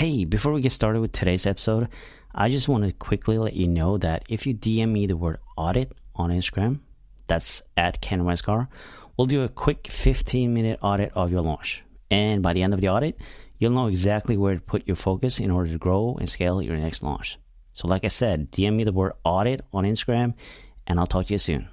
Hey, before we get started with today's episode, I just want to quickly let you know that if you DM me the word audit on Instagram, that's at Ken Westgaard, we'll do a quick 15 minute audit of your launch. And by the end of the audit, you'll know exactly where to put your focus in order to grow and scale your next launch. So, like I said, DM me the word audit on Instagram, and I'll talk to you soon.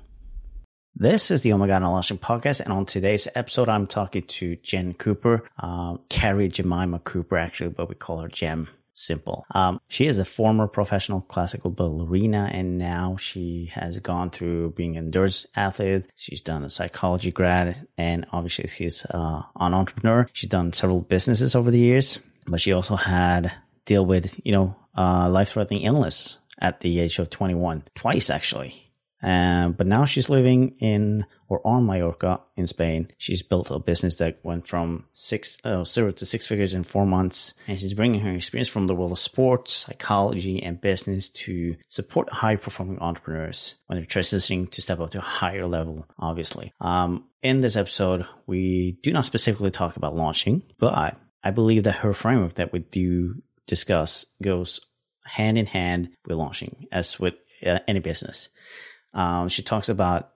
This is the Oh My Launching podcast, and on today's episode, I'm talking to Jem Cooper, uh, Carrie Jemima Cooper, actually, but we call her Jem. Simple. Um, she is a former professional classical ballerina, and now she has gone through being an endurance athlete. She's done a psychology grad, and obviously she's uh, an entrepreneur. She's done several businesses over the years, but she also had deal with you know uh, life-threatening illness at the age of 21, twice actually. Um, but now she's living in or on Mallorca in Spain. She's built a business that went from six, uh, zero to six figures in four months. And she's bringing her experience from the world of sports, psychology, and business to support high performing entrepreneurs when they're transitioning to step up to a higher level, obviously. Um, in this episode, we do not specifically talk about launching, but I believe that her framework that we do discuss goes hand in hand with launching as with uh, any business. Um, she talks about,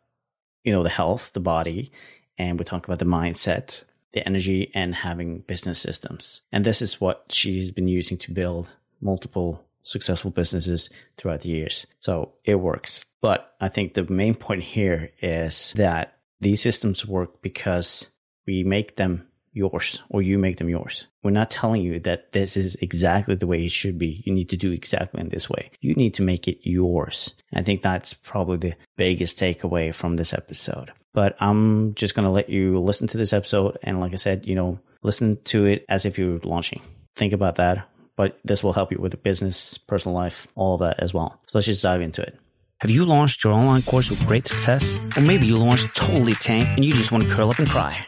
you know, the health, the body, and we talk about the mindset, the energy, and having business systems. And this is what she's been using to build multiple successful businesses throughout the years. So it works. But I think the main point here is that these systems work because we make them yours or you make them yours. We're not telling you that this is exactly the way it should be. You need to do exactly in this way. You need to make it yours. I think that's probably the biggest takeaway from this episode. But I'm just going to let you listen to this episode. And like I said, you know, listen to it as if you're launching. Think about that. But this will help you with the business, personal life, all of that as well. So let's just dive into it. Have you launched your online course with great success? Or maybe you launched totally tank and you just want to curl up and cry.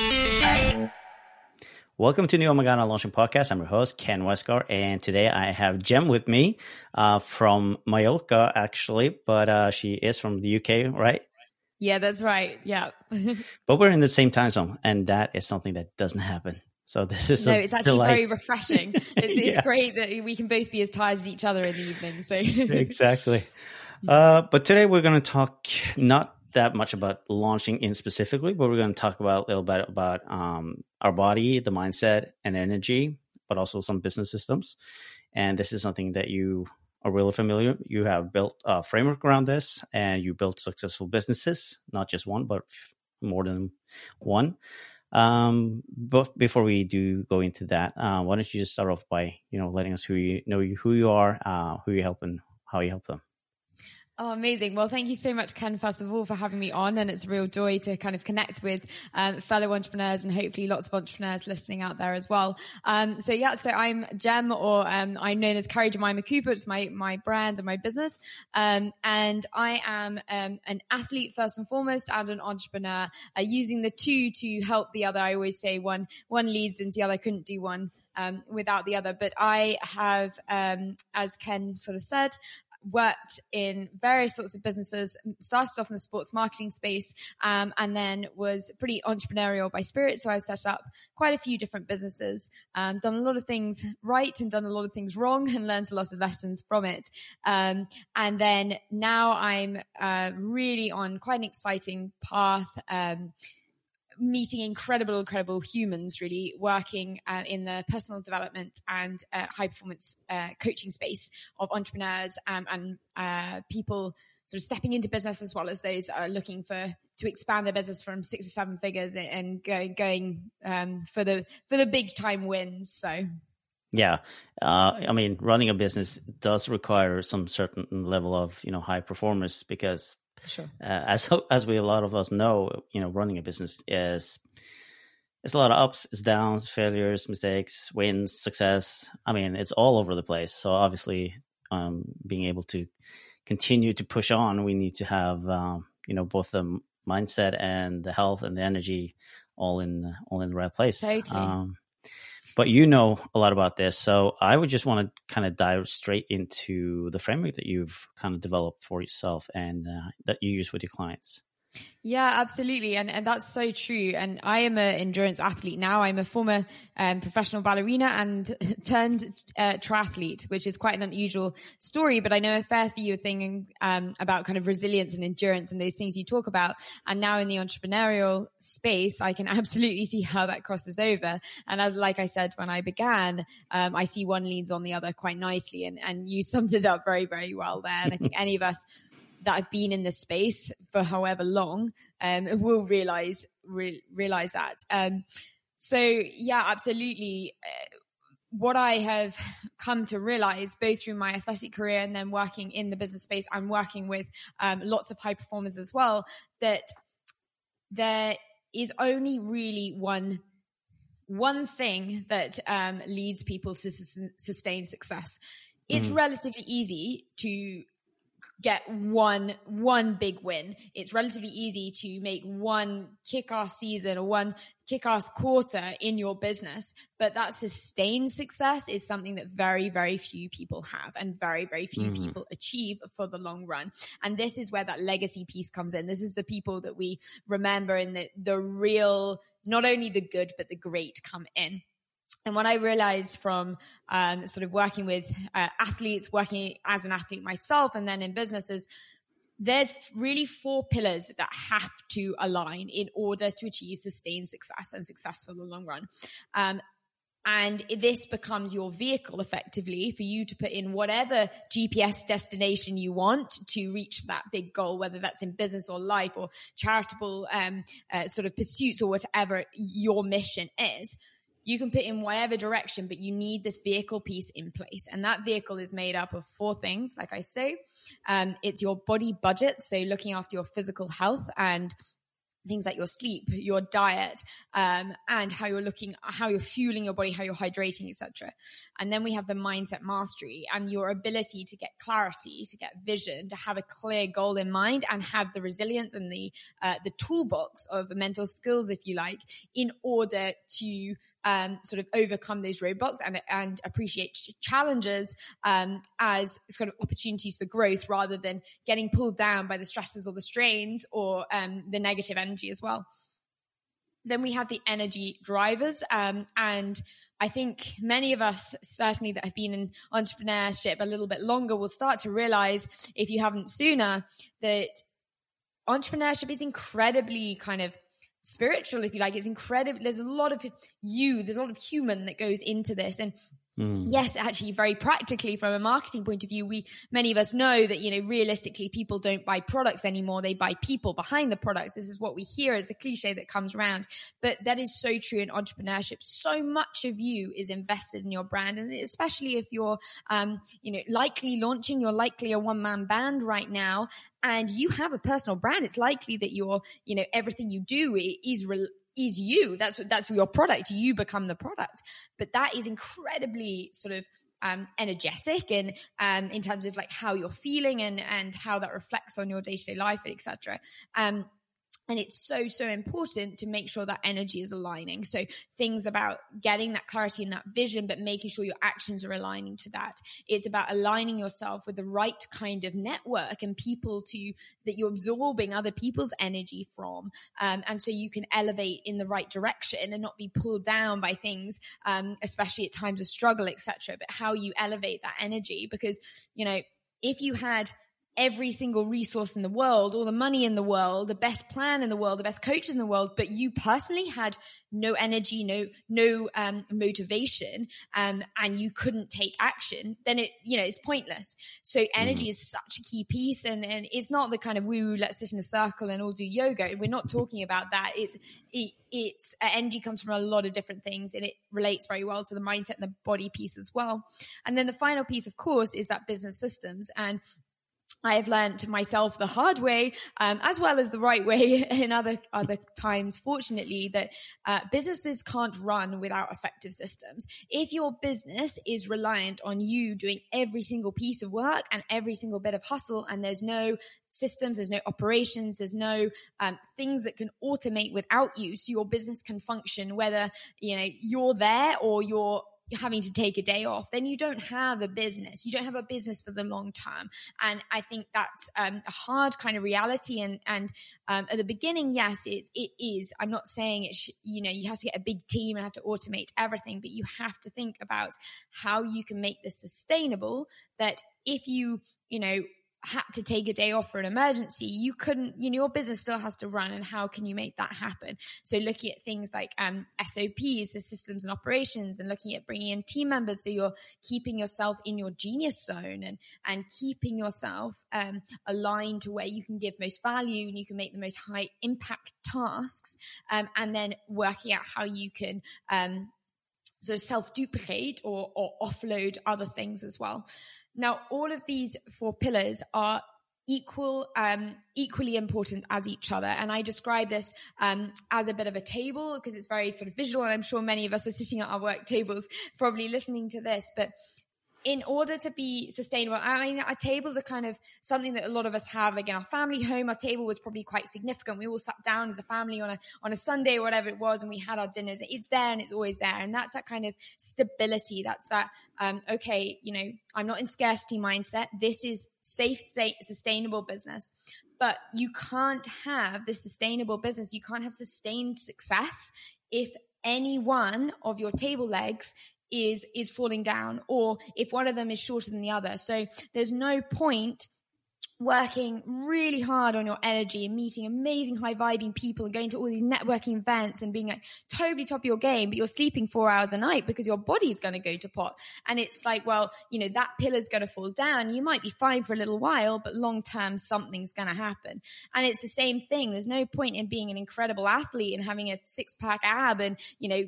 Welcome to New I'm Launching podcast. I'm your host, Ken Westgaard, and today I have Jem with me uh, from Mallorca, actually, but uh, she is from the UK, right? Yeah, that's right. Yeah. but we're in the same time zone, and that is something that doesn't happen. So this is no, it's actually delight. very refreshing. It's, yeah. it's great that we can both be as tired as each other in the evening. So exactly. Uh, but today we're going to talk not that much about launching in specifically, but we're going to talk about a little bit about um, our body, the mindset, and energy, but also some business systems. And this is something that you are really familiar. You have built a framework around this, and you built successful businesses, not just one, but more than one. Um, but before we do go into that, uh, why don't you just start off by you know letting us who you know who you are, uh, who you help, and how you help them. Oh, amazing. Well, thank you so much, Ken, first of all, for having me on. And it's a real joy to kind of connect with um, fellow entrepreneurs and hopefully lots of entrepreneurs listening out there as well. Um, so yeah, so I'm Jem or um, I'm known as Carrie Jemima Cooper. It's my, my brand and my business. Um, and I am um, an athlete first and foremost and an entrepreneur uh, using the two to help the other. I always say one, one leads into the other. I couldn't do one um, without the other. But I have, um, as Ken sort of said, worked in various sorts of businesses, started off in the sports marketing space, um, and then was pretty entrepreneurial by spirit. So I set up quite a few different businesses, um, done a lot of things right and done a lot of things wrong and learned a lot of lessons from it. Um, and then now I'm uh, really on quite an exciting path um, meeting incredible, incredible humans really working uh, in the personal development and uh, high performance uh, coaching space of entrepreneurs um, and uh, people sort of stepping into business as well as those are looking for to expand their business from six or seven figures and going going um, for the for the big time wins. So. Yeah, uh, I mean, running a business does require some certain level of you know high performance because Sure. Uh, as as we a lot of us know, you know, running a business is it's a lot of ups, it's downs, failures, mistakes, wins, success. I mean, it's all over the place. So obviously, um, being able to continue to push on, we need to have um, you know both the mindset and the health and the energy all in all in the right place. Totally. Um, but you know a lot about this, so I would just want to kind of dive straight into the framework that you've kind of developed for yourself and uh, that you use with your clients. Yeah, absolutely. And, and that's so true. And I am an endurance athlete now. I'm a former um, professional ballerina and turned uh, triathlete, which is quite an unusual story. But I know a fair few thing um, about kind of resilience and endurance and those things you talk about. And now in the entrepreneurial space, I can absolutely see how that crosses over. And as, like I said, when I began, um, I see one leans on the other quite nicely. And, and you summed it up very, very well there. And I think any of us that have been in this space for however long um, will realize re- realize that. Um, so yeah, absolutely. Uh, what I have come to realize, both through my athletic career and then working in the business space, I'm working with um, lots of high performers as well, that there is only really one one thing that um, leads people to sustain success. It's mm. relatively easy to get one one big win. It's relatively easy to make one kick-ass season or one kick-ass quarter in your business, but that sustained success is something that very very few people have and very very few mm-hmm. people achieve for the long run. And this is where that legacy piece comes in. This is the people that we remember and the the real not only the good but the great come in. And what I realized from um, sort of working with uh, athletes, working as an athlete myself, and then in businesses, there's really four pillars that have to align in order to achieve sustained success and success for the long run. Um, and this becomes your vehicle effectively for you to put in whatever GPS destination you want to reach that big goal, whether that's in business or life or charitable um, uh, sort of pursuits or whatever your mission is you can put in whatever direction, but you need this vehicle piece in place. And that vehicle is made up of four things, like I say. Um, it's your body budget, so looking after your physical health and things like your sleep, your diet, um, and how you're looking, how you're fueling your body, how you're hydrating, etc. And then we have the mindset mastery and your ability to get clarity, to get vision, to have a clear goal in mind, and have the resilience and the uh, the toolbox of mental skills, if you like, in order to um, sort of overcome those roadblocks and, and appreciate challenges um, as sort of opportunities for growth rather than getting pulled down by the stresses or the strains or um, the negative energy as well. Then we have the energy drivers. Um, and I think many of us, certainly that have been in entrepreneurship a little bit longer, will start to realize, if you haven't sooner, that entrepreneurship is incredibly kind of spiritual, if you like. It's incredible. There's a lot of you, there's a lot of human that goes into this. And Mm. Yes, actually, very practically from a marketing point of view, we many of us know that you know realistically people don't buy products anymore; they buy people behind the products. This is what we hear as a cliche that comes around, but that is so true in entrepreneurship. So much of you is invested in your brand, and especially if you're, um, you know, likely launching, you're likely a one man band right now, and you have a personal brand. It's likely that your, you know, everything you do is re- is you. That's that's your product. You become the product. But that is incredibly sort of um, energetic and um, in terms of like how you're feeling and and how that reflects on your day to day life, etc. Um, and it's so, so important to make sure that energy is aligning. So things about getting that clarity and that vision, but making sure your actions are aligning to that. It's about aligning yourself with the right kind of network and people to that you're absorbing other people's energy from. Um, and so you can elevate in the right direction and not be pulled down by things, um, especially at times of struggle, etc. But how you elevate that energy because, you know, if you had every single resource in the world, all the money in the world, the best plan in the world, the best coaches in the world, but you personally had no energy, no no um, motivation, um, and you couldn't take action, then it you know it's pointless. So energy mm. is such a key piece, and and it's not the kind of woo let's sit in a circle and all do yoga. We're not talking about that. It's it, it's uh, energy comes from a lot of different things, and it relates very well to the mindset and the body piece as well. And then the final piece, of course, is that business systems and I have learned myself the hard way, um, as well as the right way in other other times. Fortunately, that uh, businesses can't run without effective systems. If your business is reliant on you doing every single piece of work and every single bit of hustle, and there's no systems, there's no operations, there's no um, things that can automate without you, so your business can function whether you know you're there or you're having to take a day off, then you don't have a business. You don't have a business for the long term. And I think that's um, a hard kind of reality. And and um, at the beginning, yes, it it is. I'm not saying it. Sh- you know, you have to get a big team and have to automate everything, but you have to think about how you can make this sustainable. That if you you know had to take a day off for an emergency, you couldn't, you know, your business still has to run and how can you make that happen? So looking at things like um, SOPs, the systems and operations and looking at bringing in team members. So you're keeping yourself in your genius zone and, and keeping yourself um, aligned to where you can give most value and you can make the most high impact tasks. Um, and then working out how you can, um, of self duplicate or, or offload other things as well. Now, all of these four pillars are equal um, equally important as each other. And i describe this um, as a bit of a table because it's very sort of visual. And i'm sure many of us are sitting at our work tables probably listening to this. But in order to be sustainable, I mean, our tables are kind of something that a lot of us have. Like in our family home, our table was probably quite significant. We all sat down as a family on a on a Sunday or whatever it was, and we had our dinners. It's there and it's always there, and that's that kind of stability. That's that. Um, okay, you know, I'm not in scarcity mindset. This is safe, safe, sustainable business. But you can't have the sustainable business. You can't have sustained success if any one of your table legs is is falling down or if one of them is shorter than the other so there's no point working really hard on your energy and meeting amazing high vibing people and going to all these networking events and being like totally top of your game, but you're sleeping four hours a night because your body's going to go to pot. And it's like, well, you know, that pillar's going to fall down. You might be fine for a little while, but long term, something's going to happen. And it's the same thing. There's no point in being an incredible athlete and having a six pack ab and, you know,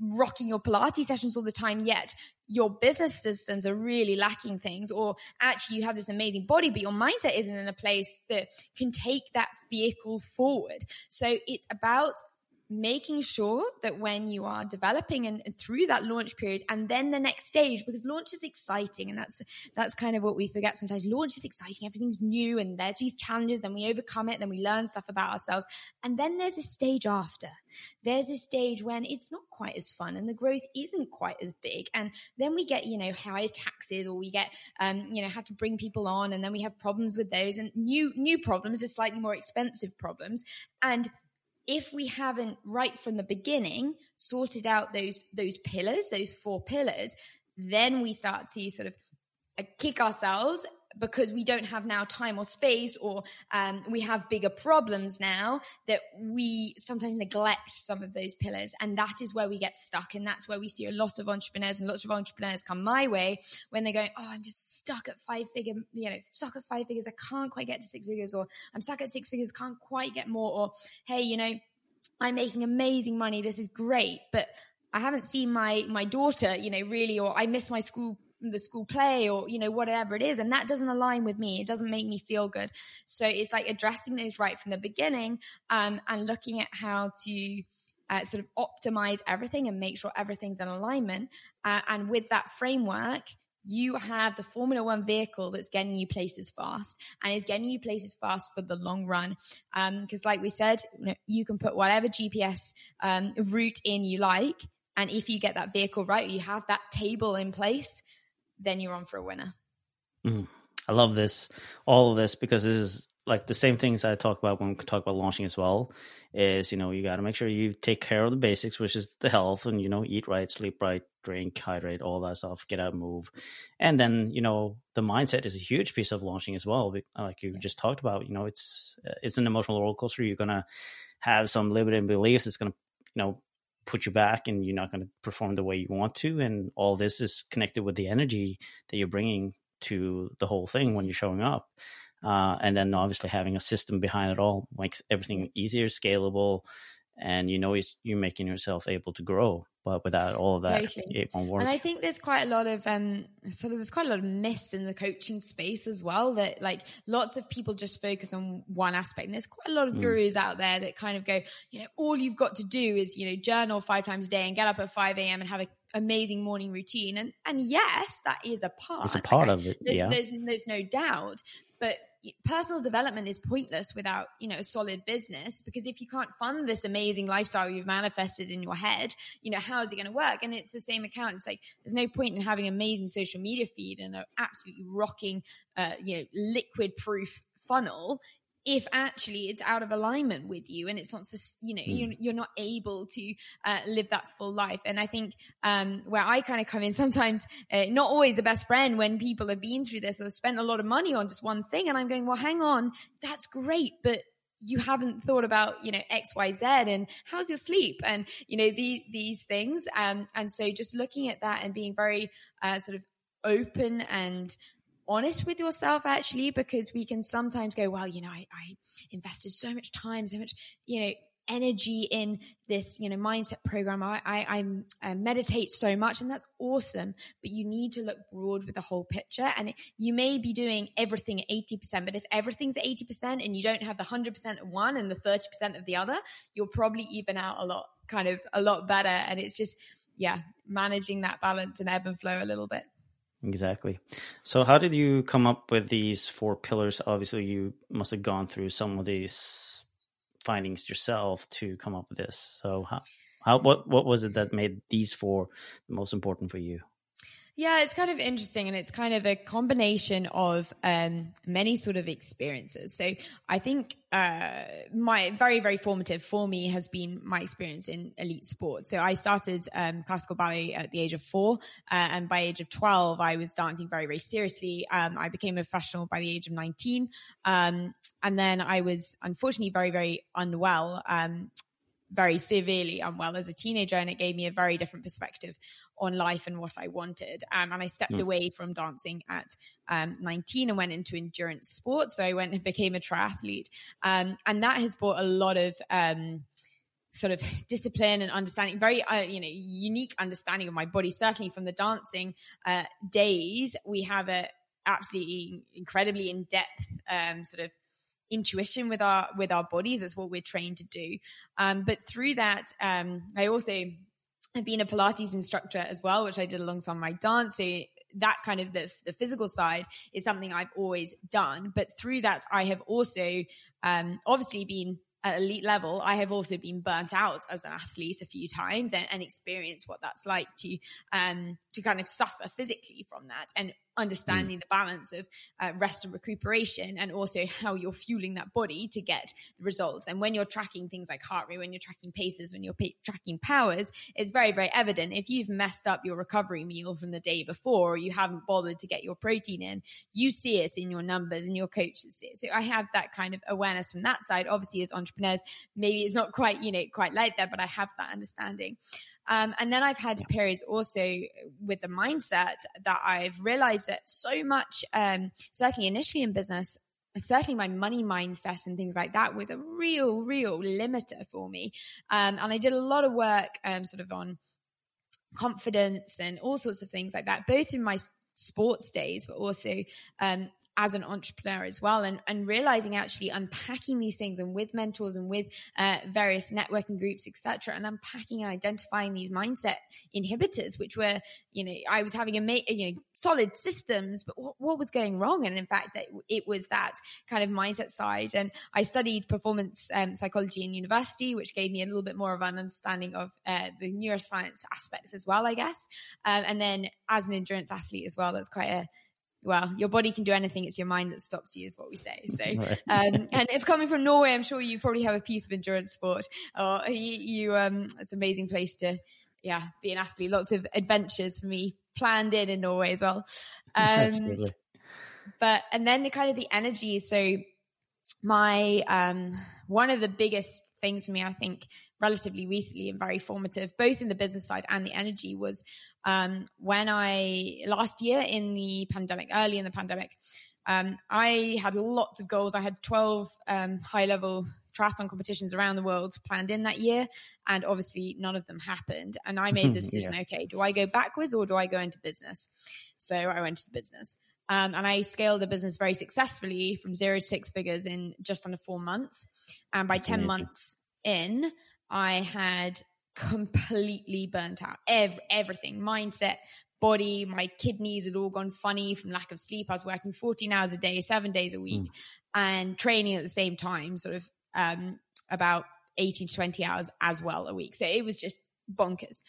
rocking your Pilates sessions all the time, yet your business systems are really lacking things, or actually you have this amazing body, but your mindset isn't in a place that can take that vehicle forward. So it's about making sure that when you are developing and, through that launch period and then the next stage because launch is exciting and that's that's kind of what we forget sometimes. Launch is exciting. Everything's new and there's these challenges and we overcome it then we learn stuff about ourselves. And then there's a stage after. There's a stage when it's not quite as fun and the growth isn't quite as big. And then we get you know higher taxes or we get um you know have to bring people on and then we have problems with those and new new problems just slightly more expensive problems. And if we haven't right from the beginning sorted out those those pillars those four pillars then we start to sort of uh, kick ourselves because we don't have now time or space or um, we have bigger problems now that we sometimes neglect some of those pillars. And that is where we get stuck. And that's where we see a lot of entrepreneurs and lots of entrepreneurs come my way when they're going oh i'm just stuck at five figure you know stuck at five figures. I can't quite get to six figures or i'm stuck at six figures can't quite get more or hey you know i'm making amazing money. This is great. But I haven't seen my my daughter, you know, really, or I miss my school the school play or you know whatever it is and that doesn't align with me it doesn't make me feel good so it's like addressing those right from the beginning um, and looking at how to uh, sort of optimize everything and make sure everything's in alignment uh, and with that framework you have the Formula One vehicle that's getting you places fast and is getting you places fast for the long run. Because, um, like we said, you, know, you, can put whatever GPS um, route in you like. And if you get that vehicle right, you have that table in place, then you're on for a winner. Mm. I love this, all of this, because this is like the same things I talk about when we talk about launching as well. Is you know you got to make sure you take care of the basics, which is the health, and you know eat right, sleep right, drink, hydrate, all that stuff, get out, move, and then you know the mindset is a huge piece of launching as well. Like you just talked about, you know it's it's an emotional roller coaster. You're gonna have some limiting beliefs. It's gonna you know put you back and you're not going to perform the way you want to. And all this is connected with the energy that you're bringing to the whole thing when you're showing up. Uh, and then obviously having a system behind it all makes everything easier scalable and you know you're making yourself able to grow but without all of that totally. it won't work. And i think there's quite a lot of um sort of there's quite a lot of myths in the coaching space as well that like lots of people just focus on one aspect. And there's quite a lot of mm. gurus out there that kind of go you know all you've got to do is you know journal five times a day and get up at 5 a.m and have an amazing morning routine. And and yes that is a part it's a part like, of it there's, yeah. there's, there's no doubt. But personal development is pointless without you know a solid business because if you can't fund this amazing lifestyle you've manifested in your head you know how is it going to work? And it's the same account. It's like there's no point in having an amazing social media feed and an absolutely rocking uh, you know liquid proof funnel if actually it's out of alignment with you and it's not you know mm. you're, you're, not able to uh, live that full life and i think um, where i kind of come in sometimes uh, not always the best friend when people have been through this or spent a lot of money on just one thing and i'm going well hang on that's great but you haven't thought about you know x y z and how's your sleep and you know the, these things um, and so just looking at that and being very uh, sort of open and honest with yourself actually because we can sometimes go well you know I, I, invested so much time so much you know energy in this you know mindset program. I i, I meditate so much and that's awesome but you need to look broad with the whole picture. And it, you may be doing everything at 80% but if everything's at 80% and you don't have the 100% of one and the 30% of the other you'll probably even out a lot kind of a lot better. And it's just yeah managing that balance and ebb and flow a little bit Exactly. So, how did you come up with these four pillars? Obviously, you must have gone through some of these findings yourself to come up with this. So, how, how what what was it that made these four the most important for you? Yeah, it's kind of interesting, and it's kind of a combination of um, many sort of experiences. So I think uh, my very very formative for me has been my experience in elite sports. So I started um, classical ballet at the age of four, uh, and by age of twelve, I was dancing very very seriously. Um, I became a professional by the age of nineteen, um, and then I was unfortunately very very unwell um, very severely unwell as a teenager and it gave me a very different perspective on life and what I wanted. Um, and I stepped mm. away from dancing at um, 19 and went into endurance sports. So I went and became a triathlete. Um, and that has brought a lot of um, sort of discipline and understanding, very, uh, you know, unique understanding of my body. Certainly from the dancing uh, days, we have a absolutely incredibly in depth um, sort of intuition with our with our bodies. That's what we're trained to do. Um, but through that, um, I also have been a Pilates instructor as well, which I did alongside my dance. So that kind of the, the physical side is something I've always done. But through that, I have also um, obviously been at elite level, I have also been burnt out as an athlete a few times and, and experienced what that's like to um, to kind of suffer physically from that. And understanding mm. the balance of uh, rest and recuperation and also how you're fueling that body to get the results and when you're tracking things like heart rate when you're tracking paces when you're pa- tracking powers it's very very evident if you've messed up your recovery meal from the day before or you haven't bothered to get your protein in you see it in your numbers and your coaches see it so i have that kind of awareness from that side obviously as entrepreneurs maybe it's not quite you know quite like that but i have that understanding um, and then I've had periods also with the mindset that I've realized that so much, um, certainly initially in business, certainly my money mindset and things like that was a real, real limiter for me. Um, and I did a lot of work, um, sort of on confidence and all sorts of things like that, both in my sports days, but also um, as an entrepreneur as well and, and realizing actually unpacking these things and with mentors and with uh, various networking groups etc and unpacking and identifying these mindset inhibitors which were you know i was having a you know solid systems but what, what was going wrong? And in fact that it was that kind of mindset side. And i studied performance um, psychology in university which gave me a little bit more of an understanding of uh, the neuroscience aspects as well i guess. Um, and then as an endurance athlete as well that's quite a well, your body can do anything. It's your mind that stops you, is what we say. So, right. um, and if coming from Norway, I'm sure you probably have a piece of endurance sport. Or you, you um, it's an amazing place to, yeah, be an athlete. Lots of adventures for me planned in in Norway as well. Um, but and then the kind of the energy. So, my um, one of the biggest things for me, I think, relatively recently and very formative, both in the business side and the energy, was um, when I last year in the pandemic, early in the pandemic, um, I had lots of goals. I had 12 um, high level triathlon competitions around the world planned in that year. And obviously, none of them happened. And I made the decision yeah. okay, do I go backwards or do I go into business? So I went into business. Um, and I scaled a business very successfully from zero to six figures in just under four months. And by That's 10 amazing. months in, I had completely burnt out. Every, everything, mindset, body, my kidneys had all gone funny from lack of sleep. I was working 14 hours a day, seven days a week, mm. and training at the same time, sort of um, about 18 to 20 hours as well a week. So it was just bonkers.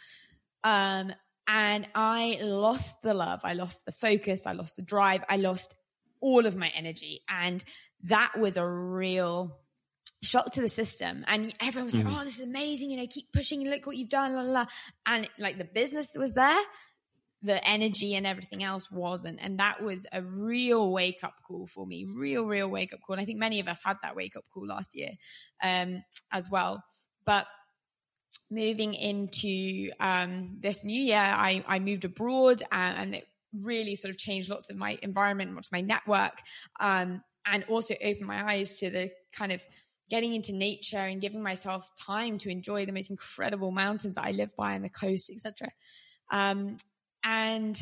Um, and I lost the love, I lost the focus, I lost the drive, I lost all of my energy. And that was a real shock to the system. And everyone was like, oh, this is amazing. You know, keep pushing. Look what you've done. La, la, la. And like the business was there, the energy and everything else wasn't. And that was a real wake up call for me, real, real wake up call. And I think many of us had that wake up call last year um, as well. But moving into um, this new year, I, I moved abroad and, and, it really sort of changed lots of my environment, lots of my network, um, and also opened my eyes to the kind of getting into nature and giving myself time to enjoy the most incredible mountains that I live by and the coast, etc. Um, and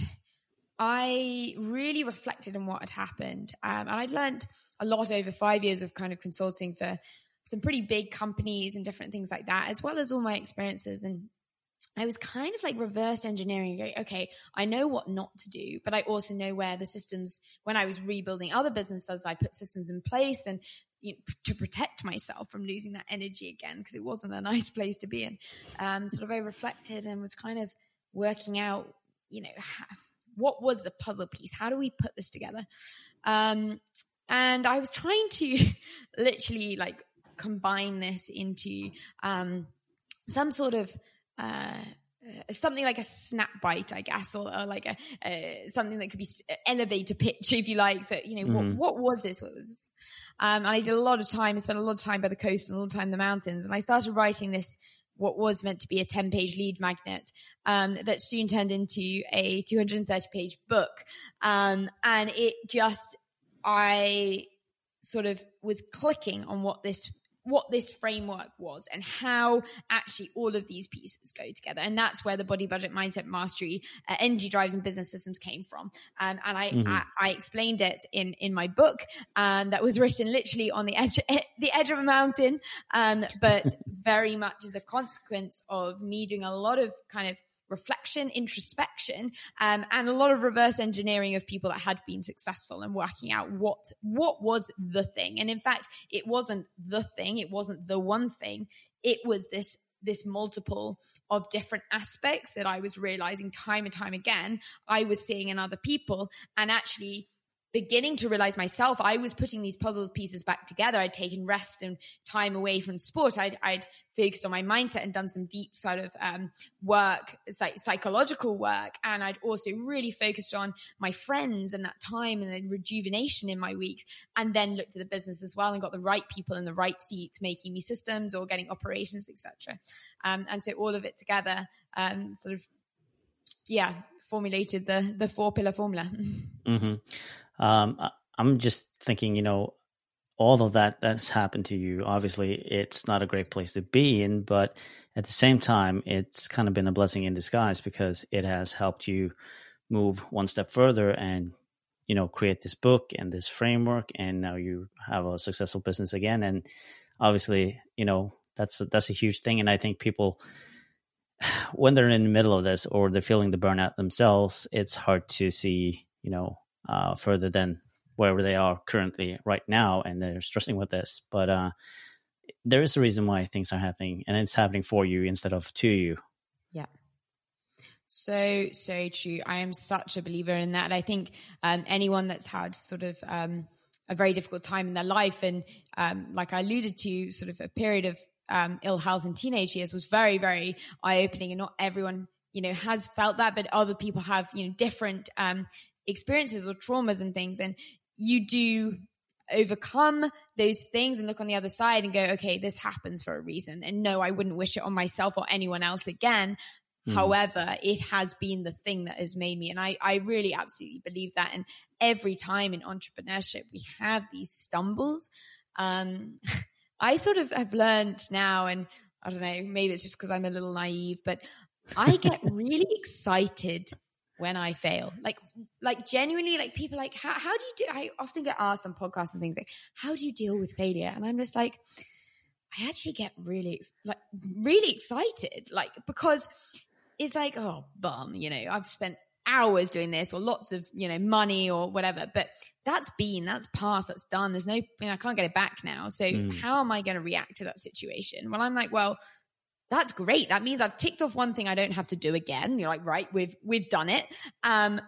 I really reflected on what had happened. Um, and I'd learned a lot over five years of kind of consulting for some pretty big companies and different things like that, as well as all my experiences. And I was kind of like reverse engineering. Okay, I know what not to do, but I also know where the systems, when I was rebuilding other businesses, I put systems in place and you know, to protect myself from losing that energy again, because it wasn't a nice place to be in. Um, sort of I reflected and was kind of working out you know, how, what was the puzzle piece? How do we put this together? Um, and I was trying to literally like combine this into um, some sort of uh, something like a snap bite, I guess, or, or like a uh, something that could be elevator pitch, if you like. That you know, mm-hmm. what what was this? What was this? Um, and I did a lot of time. I spent a lot of time by the coast and a lot of time in the mountains. And I started writing this what was meant to be a 10 page lead magnet um, that soon turned into a 230 page book. Um, and it just, I sort of was clicking on what this what this framework was and how actually all of these pieces go together. And that's where the body budget mindset mastery, uh, energy drives and business systems came from. Um, and I, mm-hmm. I, I, explained it in, in my book um, that was written literally on the edge, the edge of a mountain. Um, but very much as a consequence of me doing a lot of kind of reflection, introspection, um, and a lot of reverse engineering of people that had been successful and working out what what was the thing. And in fact, it wasn't the thing, it wasn't the one thing. It was this this multiple of different aspects that I was realizing time and time again I was seeing in other people and actually beginning to realize myself I was putting these puzzle pieces back together. I'd taken rest and time away from sport. I'd, I'd focused on my mindset and done some deep sort of um, work, like psychological work. And I'd also really focused on my friends and that time and the rejuvenation in my weeks. And then looked at the business as well and got the right people in the right seats, making me systems or getting operations, etc. Um, and so all of it together, um, sort of, yeah, formulated the the four pillar formula. Mm-hmm. Um, I'm just thinking, you know, all of that that's happened to you, obviously, it's not a great place to be in, but at the same time, it's kind of been a blessing in disguise because it has helped you move one step further and you know create this book and this framework and now you have a successful business again. And obviously you know that's a, that's a huge thing and i think people when they're in the middle of this or they're feeling the burnout themselves it's hard to see you know uh, further than wherever they are currently right now, and they're stressing with this. But uh, there is a reason why things are happening, and it's happening for you instead of to you. Yeah. So, so true. I am such a believer in that. I think um, anyone that's had sort of um, a very difficult time in their life, and um, like I alluded to, sort of a period of um, ill health in teenage years was very, very eye opening. And not everyone, you know, has felt that, but other people have, you know, different um, experiences or traumas and things. And you do overcome those things and look on the other side and go, okay, this happens for a reason. And no, I wouldn't wish it on myself or anyone else again. Mm. However, it has been the thing that has made me. And I, I really absolutely believe that. And every time in entrepreneurship, we have these stumbles. Um, I sort of have learned now, and I don't know, maybe it's just because I'm a little naive, but I get really excited when I fail. Like, like genuinely, like people like, how, how do you do? I often get asked on podcasts and things like, how do you deal with failure? And I'm just like, I actually get really, like, really excited, like, because it's like, oh, bum, you know, I've spent hours doing this or lots of, you know, money or whatever, but that's been, that's past, that's done. There's no, you know, I can't get it back now. So mm. how am I going to react to that situation? Well, I'm like, well, that's great. That means I've ticked off one thing I don't have to do again. You're like, right, we've we've done it. Um,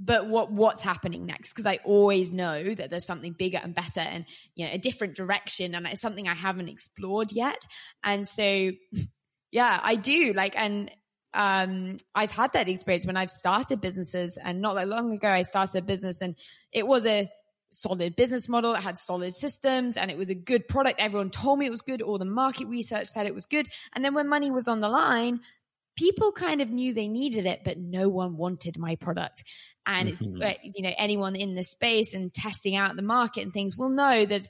but what what's happening next? Because I always know that there's something bigger and better and you know a different direction, and it's something I haven't explored yet. And so, yeah, I do like, and um, I've had that experience when I've started businesses, and not that long ago I started a business, and it was a solid business model. It had solid systems and it was a good product. Everyone told me it was good. All the market research said it was good. And then when money was on the line, people kind of knew they needed it, but no one wanted my product. And, mm-hmm. you know, anyone in the space and testing out the market and things will know that,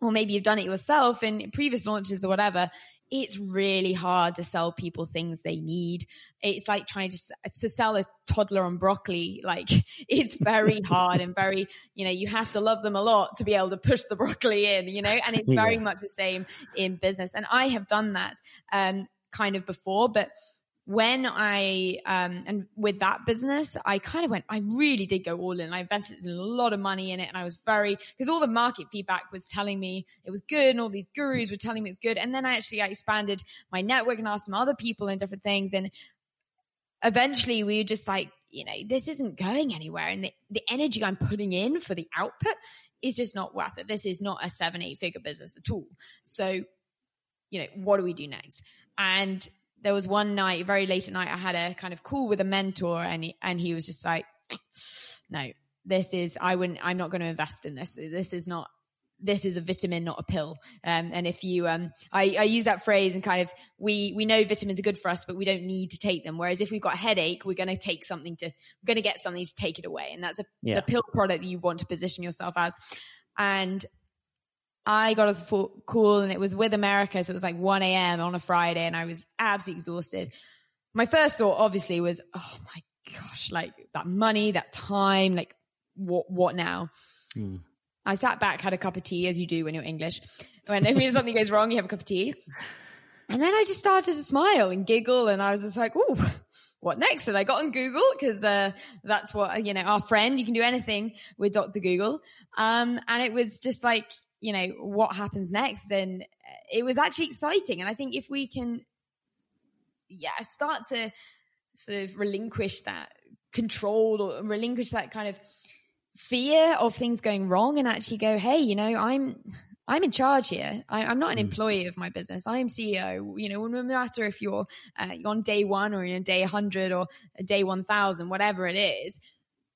or maybe you've done it yourself in previous launches or whatever it's really hard to sell people things they need. It's like trying to, to sell a toddler on broccoli. Like it's very hard and very, you know, you have to love them a lot to be able to push the broccoli in, you know, and it's very yeah. much the same in business. And I have done that, um, kind of before, but when I um and with that business, I kind of went, I really did go all in. I invested a lot of money in it and I was very because all the market feedback was telling me it was good and all these gurus were telling me it's good. And then I actually I expanded my network and asked some other people and different things. And eventually we were just like, you know, this isn't going anywhere. And the, the energy I'm putting in for the output is just not worth it. This is not a seven, eight figure business at all. So, you know, what do we do next? And there was one night, very late at night, I had a kind of call with a mentor, and he, and he was just like, "No, this is I wouldn't. I'm not going to invest in this. This is not." This is a vitamin, not a pill. Um, and if you, um, I, I use that phrase and kind of, we we know vitamins are good for us, but we don't need to take them. Whereas if we've got a headache, we're going to take something to, we're going to get something to take it away, and that's a yeah. the pill product that you want to position yourself as. And I got a call and it was with America. So it was like 1 a.m. on a Friday and I was absolutely exhausted. My first thought obviously was, oh my gosh, like that money, that time, like what, what now? Mm. I sat back, had a cup of tea as you do when you're English. When, when something goes wrong, you have a cup of tea. And then I just started to smile and giggle and I was just like, oh, what next? And I got on Google because uh, that's what, you know, our friend, you can do anything with Dr. Google. Um, and it was just like, you know, what happens next. And it was actually exciting. And I think if we can, yeah, start to sort of relinquish that control or relinquish that kind of fear of things going wrong and actually go, hey, you know, I'm I'm in charge here. I, am not an mm. employee of my business. I am CEO. You know, no matter if you're, uh, on day one or you're on day 100 or day 1000, whatever it is,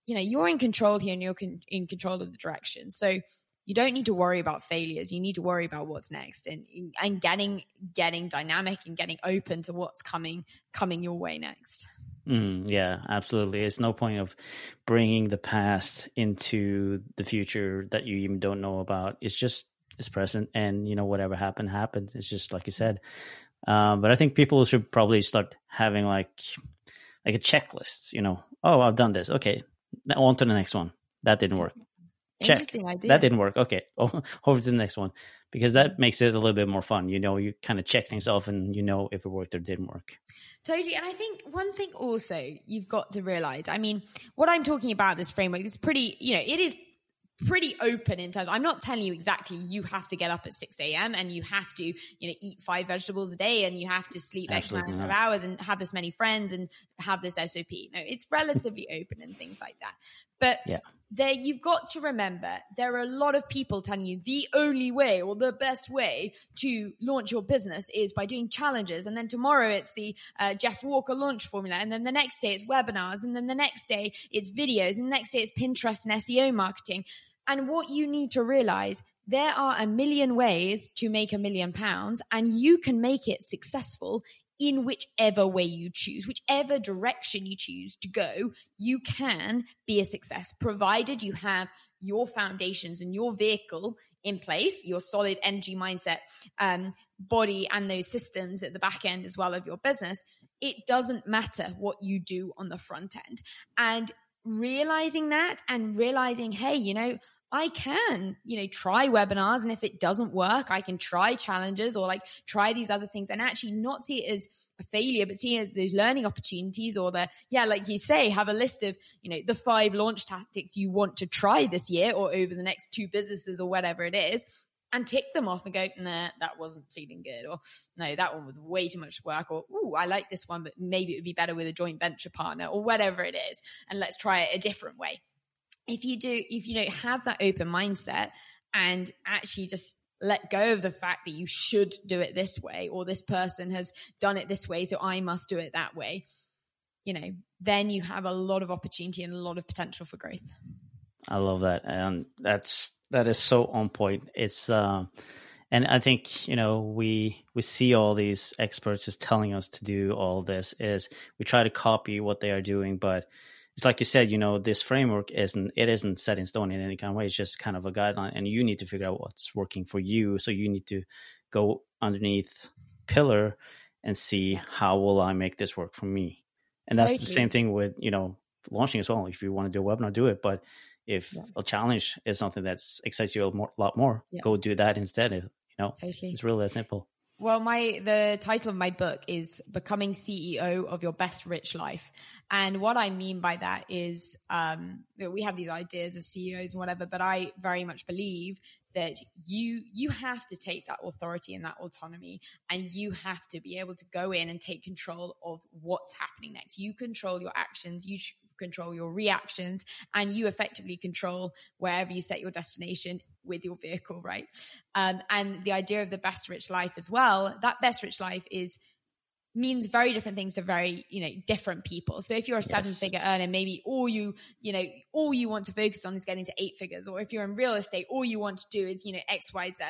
you know, you're in control here and you're con- in control of the direction. So you don't need to worry about failures. You need to worry about what's next and and getting getting dynamic and getting open to what's coming coming your way next. Mm, yeah absolutely. It's no point of bringing the past into the future that you even don't know about. It's just it's present and you know whatever happened happened. It's just like you said. Um, but i think people should probably start having like like a checklist you know. Oh i've done this. Okay on to the next one. That didn't work check. That didn't work. Okay oh, over to the next one because that makes it a little bit more fun you know you kind of check things off and you know if it worked or didn't work. Totally and i think one thing also you've got to realize i mean what i'm talking about this framework is pretty you know it is pretty open in terms i'm not telling you exactly you have to get up at 6 a.m and you have to you know eat five vegetables a day and you have to sleep x amount of hours and have this many friends and have this sop no it's relatively open and things like that. But yeah there you've got to remember there are a lot of people telling you the only way or the best way to launch your business is by doing challenges. And then tomorrow it's the uh, jeff walker launch formula. And then the next day it's webinars. And then the next day it's videos. And the next day it's pinterest and seo marketing. And what you need to realize there are a million ways to make a million pounds. And you can make it successful in whichever way you choose, whichever direction you choose to go, you can be a success, provided you have your foundations and your vehicle in place, your solid energy mindset, um, body, and those systems at the back end as well of your business, it doesn't matter what you do on the front end. And realizing that and realizing, hey, you know, I can, you know, try webinars. And if it doesn't work, I can try challenges or like try these other things and actually not see it as a failure, but see it as those learning opportunities or the, yeah, like you say, have a list of, you know, the five launch tactics you want to try this year or over the next two businesses or whatever it is and tick them off and go, nah, that wasn't feeling good. Or no, that one was way too much work. Or, ooh, I like this one, but maybe it would be better with a joint venture partner or whatever it is. And let's try it a different way if you do if you don't have that open mindset and actually just let go of the fact that you should do it this way or this person has done it this way so i must do it that way you know then you have a lot of opportunity and a lot of potential for growth. I love that and that's that is so on point. It's um and i think you know we we see all these experts just telling us to do all this is we try to copy what they are doing but it's like you said, you know, this framework isn't it isn't set in stone in any kind of way. It's just kind of a guideline, and you need to figure out what's working for you. So you need to go underneath pillar and see how will I make this work for me. And that's the same thing with you know launching as well. If you want to do a webinar, do it. But if yeah. a challenge is something that excites you a lot more, yeah. go do that instead. You know, totally. it's really that simple. Well, my the title of my book is Becoming CEO of Your Best Rich Life. And what I mean by that is um, we have these ideas of CEOs and whatever, but I very much believe that you you have to take that authority and that autonomy and you have to be able to go in and take control of what's happening next you control your actions you control your reactions and you effectively control wherever you set your destination with your vehicle, right? Um, and the idea of the best rich life as well, that best rich life is means very different things to very you know different people so if you're a seven yes. figure earner maybe all you you know all you want to focus on is getting to eight figures or if you're in real estate all you want to do is you know x y z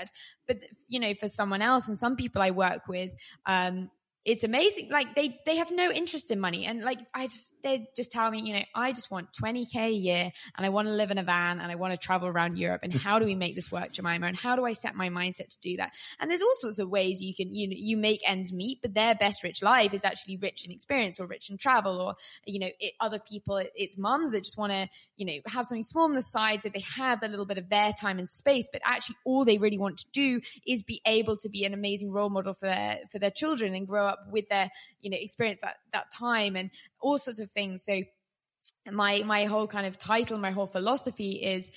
but you know for someone else and some people i work with um it's amazing. Like they they have no interest in money, and like I just they just tell me, you know, I just want twenty k a year, and I want to live in a van, and I want to travel around Europe. And how do we make this work, Jemima? And how do I set my mindset to do that? And there's all sorts of ways you can you know you make ends meet, but their best rich life is actually rich in experience or rich in travel, or you know, it, other people, it, it's mums that just want to you know have something small on the side so they have a little bit of their time and space, but actually all they really want to do is be able to be an amazing role model for their for their children and grow up up with their you know experience that that time and all sorts of things so my my whole kind of title my whole philosophy is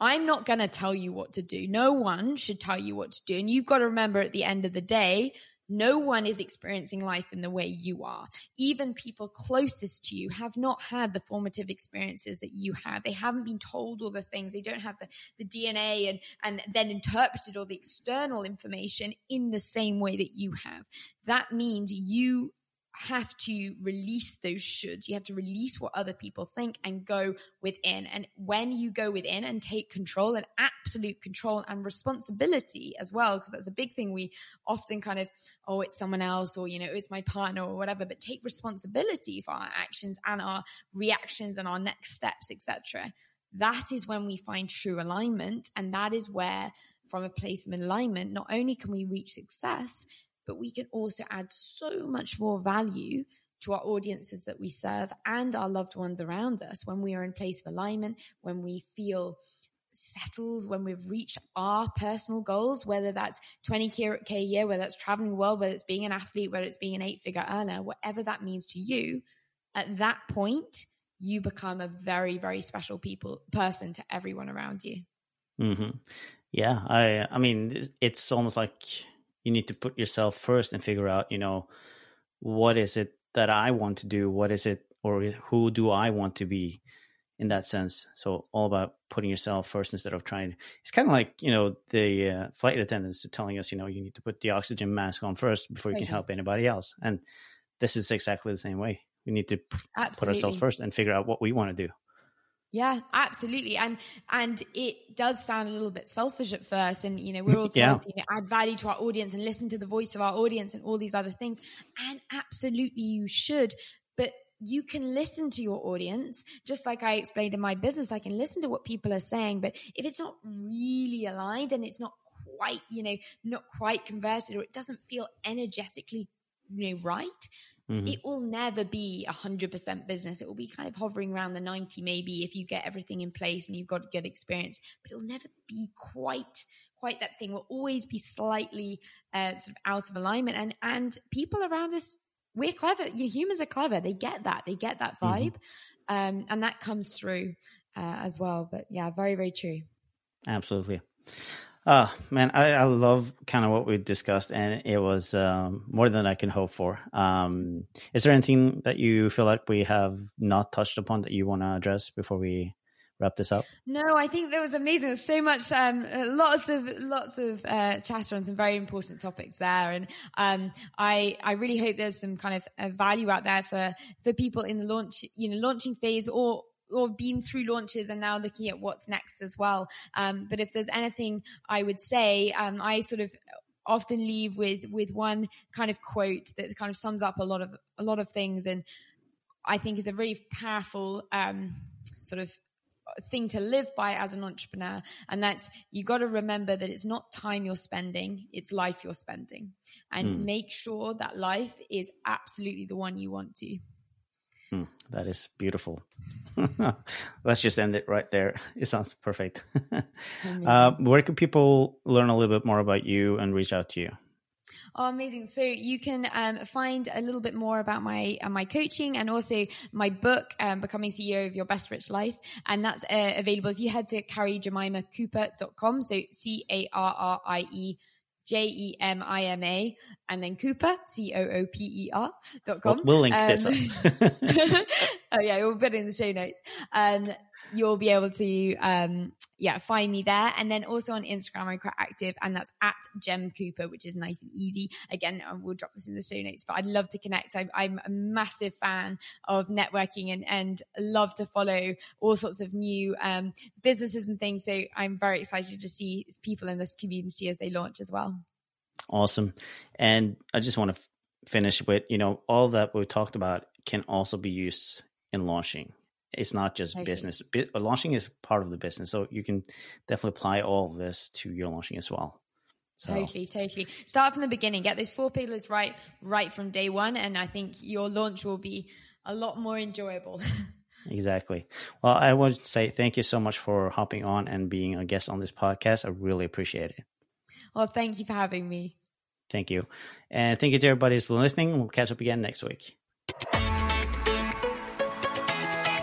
I'm not going to tell you what to do. No one should tell you what to do. And you've got to remember at the end of the day, no one is experiencing life in the way you are. Even people closest to you have not had the formative experiences that you have. They haven't been told all the things. They don't have the, the DNA and, and then interpreted all the external information in the same way that you have. That means you have to release those shoulds. You have to release what other people think and go within. And when you go within and take control and absolute control and responsibility as well, because that's a big thing we often kind of, oh, it's someone else or, you know, it's my partner or whatever, but take responsibility for our actions and our reactions and our next steps, etc. That is when we find true alignment. And that is where, from a place of alignment, not only can we reach success, but we can also add so much more value to our audiences that we serve and our loved ones around us when we are in place of alignment, when we feel settled, when we've reached our personal goals, whether that's 20k a year, whether that's traveling the world, whether it's being an athlete, whether it's being an eight figure earner, whatever that means to you, at that point, you become a very, very special people person to everyone around you. Mm-hmm. Yeah, I, I mean, it's almost like you need to put yourself first and figure out, you know, what is it that I want to do? What is it, or who do I want to be in that sense? So all about putting yourself first instead of trying. It's kind of like you know the uh, flight attendants telling us, you know, you need to put the oxygen mask on first before you can help anybody else. And this is exactly the same way. We need to Absolutely. put ourselves first and figure out what we want to do. Yeah, absolutely. And and it does sound a little bit selfish at first. And you know, we're all yeah. to you know, add value to our audience and listen to the voice of our audience and all these other things. And absolutely you should. But you can listen to your audience, just like I explained in my business. I can listen to what people are saying, but if it's not really aligned and it's not quite, you know, not quite converted or it doesn't feel energetically, you know, right, Mm-hmm. it will never be a hundred percent business. It will be kind of hovering around the 90, maybe if you get everything in place and you've got good experience, but it'll never be quite, quite that thing. We'll always be slightly uh, sort of out of alignment. And, and people around us, we're clever. You humans are clever. They get that. They get that mm-hmm. vibe. Mm-hmm. Um, and that comes through uh, as well. But yeah, very, very true. Absolutely. Oh man, I, I love kind of what we discussed, and it was um, more than I can hope for. Um, is there anything that you feel like we have not touched upon that you want to address before we wrap this up? No, I think that was amazing. There was so much, um, lots of lots of uh, chatter on some very important topics there, and um, I I really hope there's some kind of uh, value out there for for people in the launch, you know, launching phase or or been through launches and now looking at what's next as well. Um, but if there's anything I would say, um, I sort of often leave with with one kind of quote that kind of sums up a lot of a lot of things, and I think is a really powerful um, sort of thing to live by as an entrepreneur and that's you got to remember that it's not time you're spending it's life you're spending and mm. make sure that life is absolutely the one you want to Hmm, that is beautiful. Let's just end it right there. It sounds perfect. uh, where can people learn a little bit more about you and reach out to you? Oh, amazing! So you can um, find a little bit more about my uh, my coaching and also my book, um, "Becoming CEO of Your Best Rich Life," and that's uh, available if you head to carriejemimacooper.com. So C A R R I E J E M I M A, and then Cooper, C O O P E R dot com. We'll, we'll link um, this up. oh, yeah, we'll put it in the show notes. Um, you'll be able to, um, yeah, find me there. And then also on Instagram, I'm quite active, and that's at Jem Cooper, which is nice and easy. Again, we'll drop this in the show notes, but I'd love to connect. I'm, I'm a massive fan of networking and, and love to follow all sorts of new um, businesses and things. So I'm very excited to see people in this community as they launch as well. Awesome. And I just want to f- finish with, you know, all that we talked about can also be used in launching. It's not just okay. business. B- launching is part of the business. So you can definitely apply all of this to your launching as well. So. Totally, totally. Start from the beginning. Get those four pillars right, right from day one, and I think your launch will be a lot more enjoyable. exactly. Well, I would say thank you so much for hopping on and being a guest on this podcast. I really appreciate it. Well, thank you for having me. Thank you. And thank you to everybody who's been listening. We'll catch up again next week.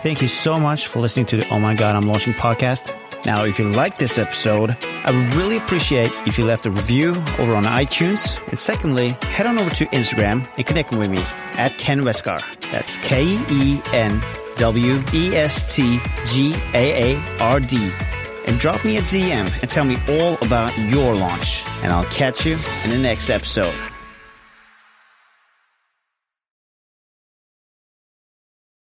Thank you so much for listening to the Oh My God, I'm Launching podcast. Now, if you like this episode, I would really appreciate if you left a review over on iTunes. And secondly, head on over to Instagram and connect with me at Ken Westgaard. That's K E N W E S T G A A R D and drop me a DM and tell me all about your launch. And I'll catch you in the next episode.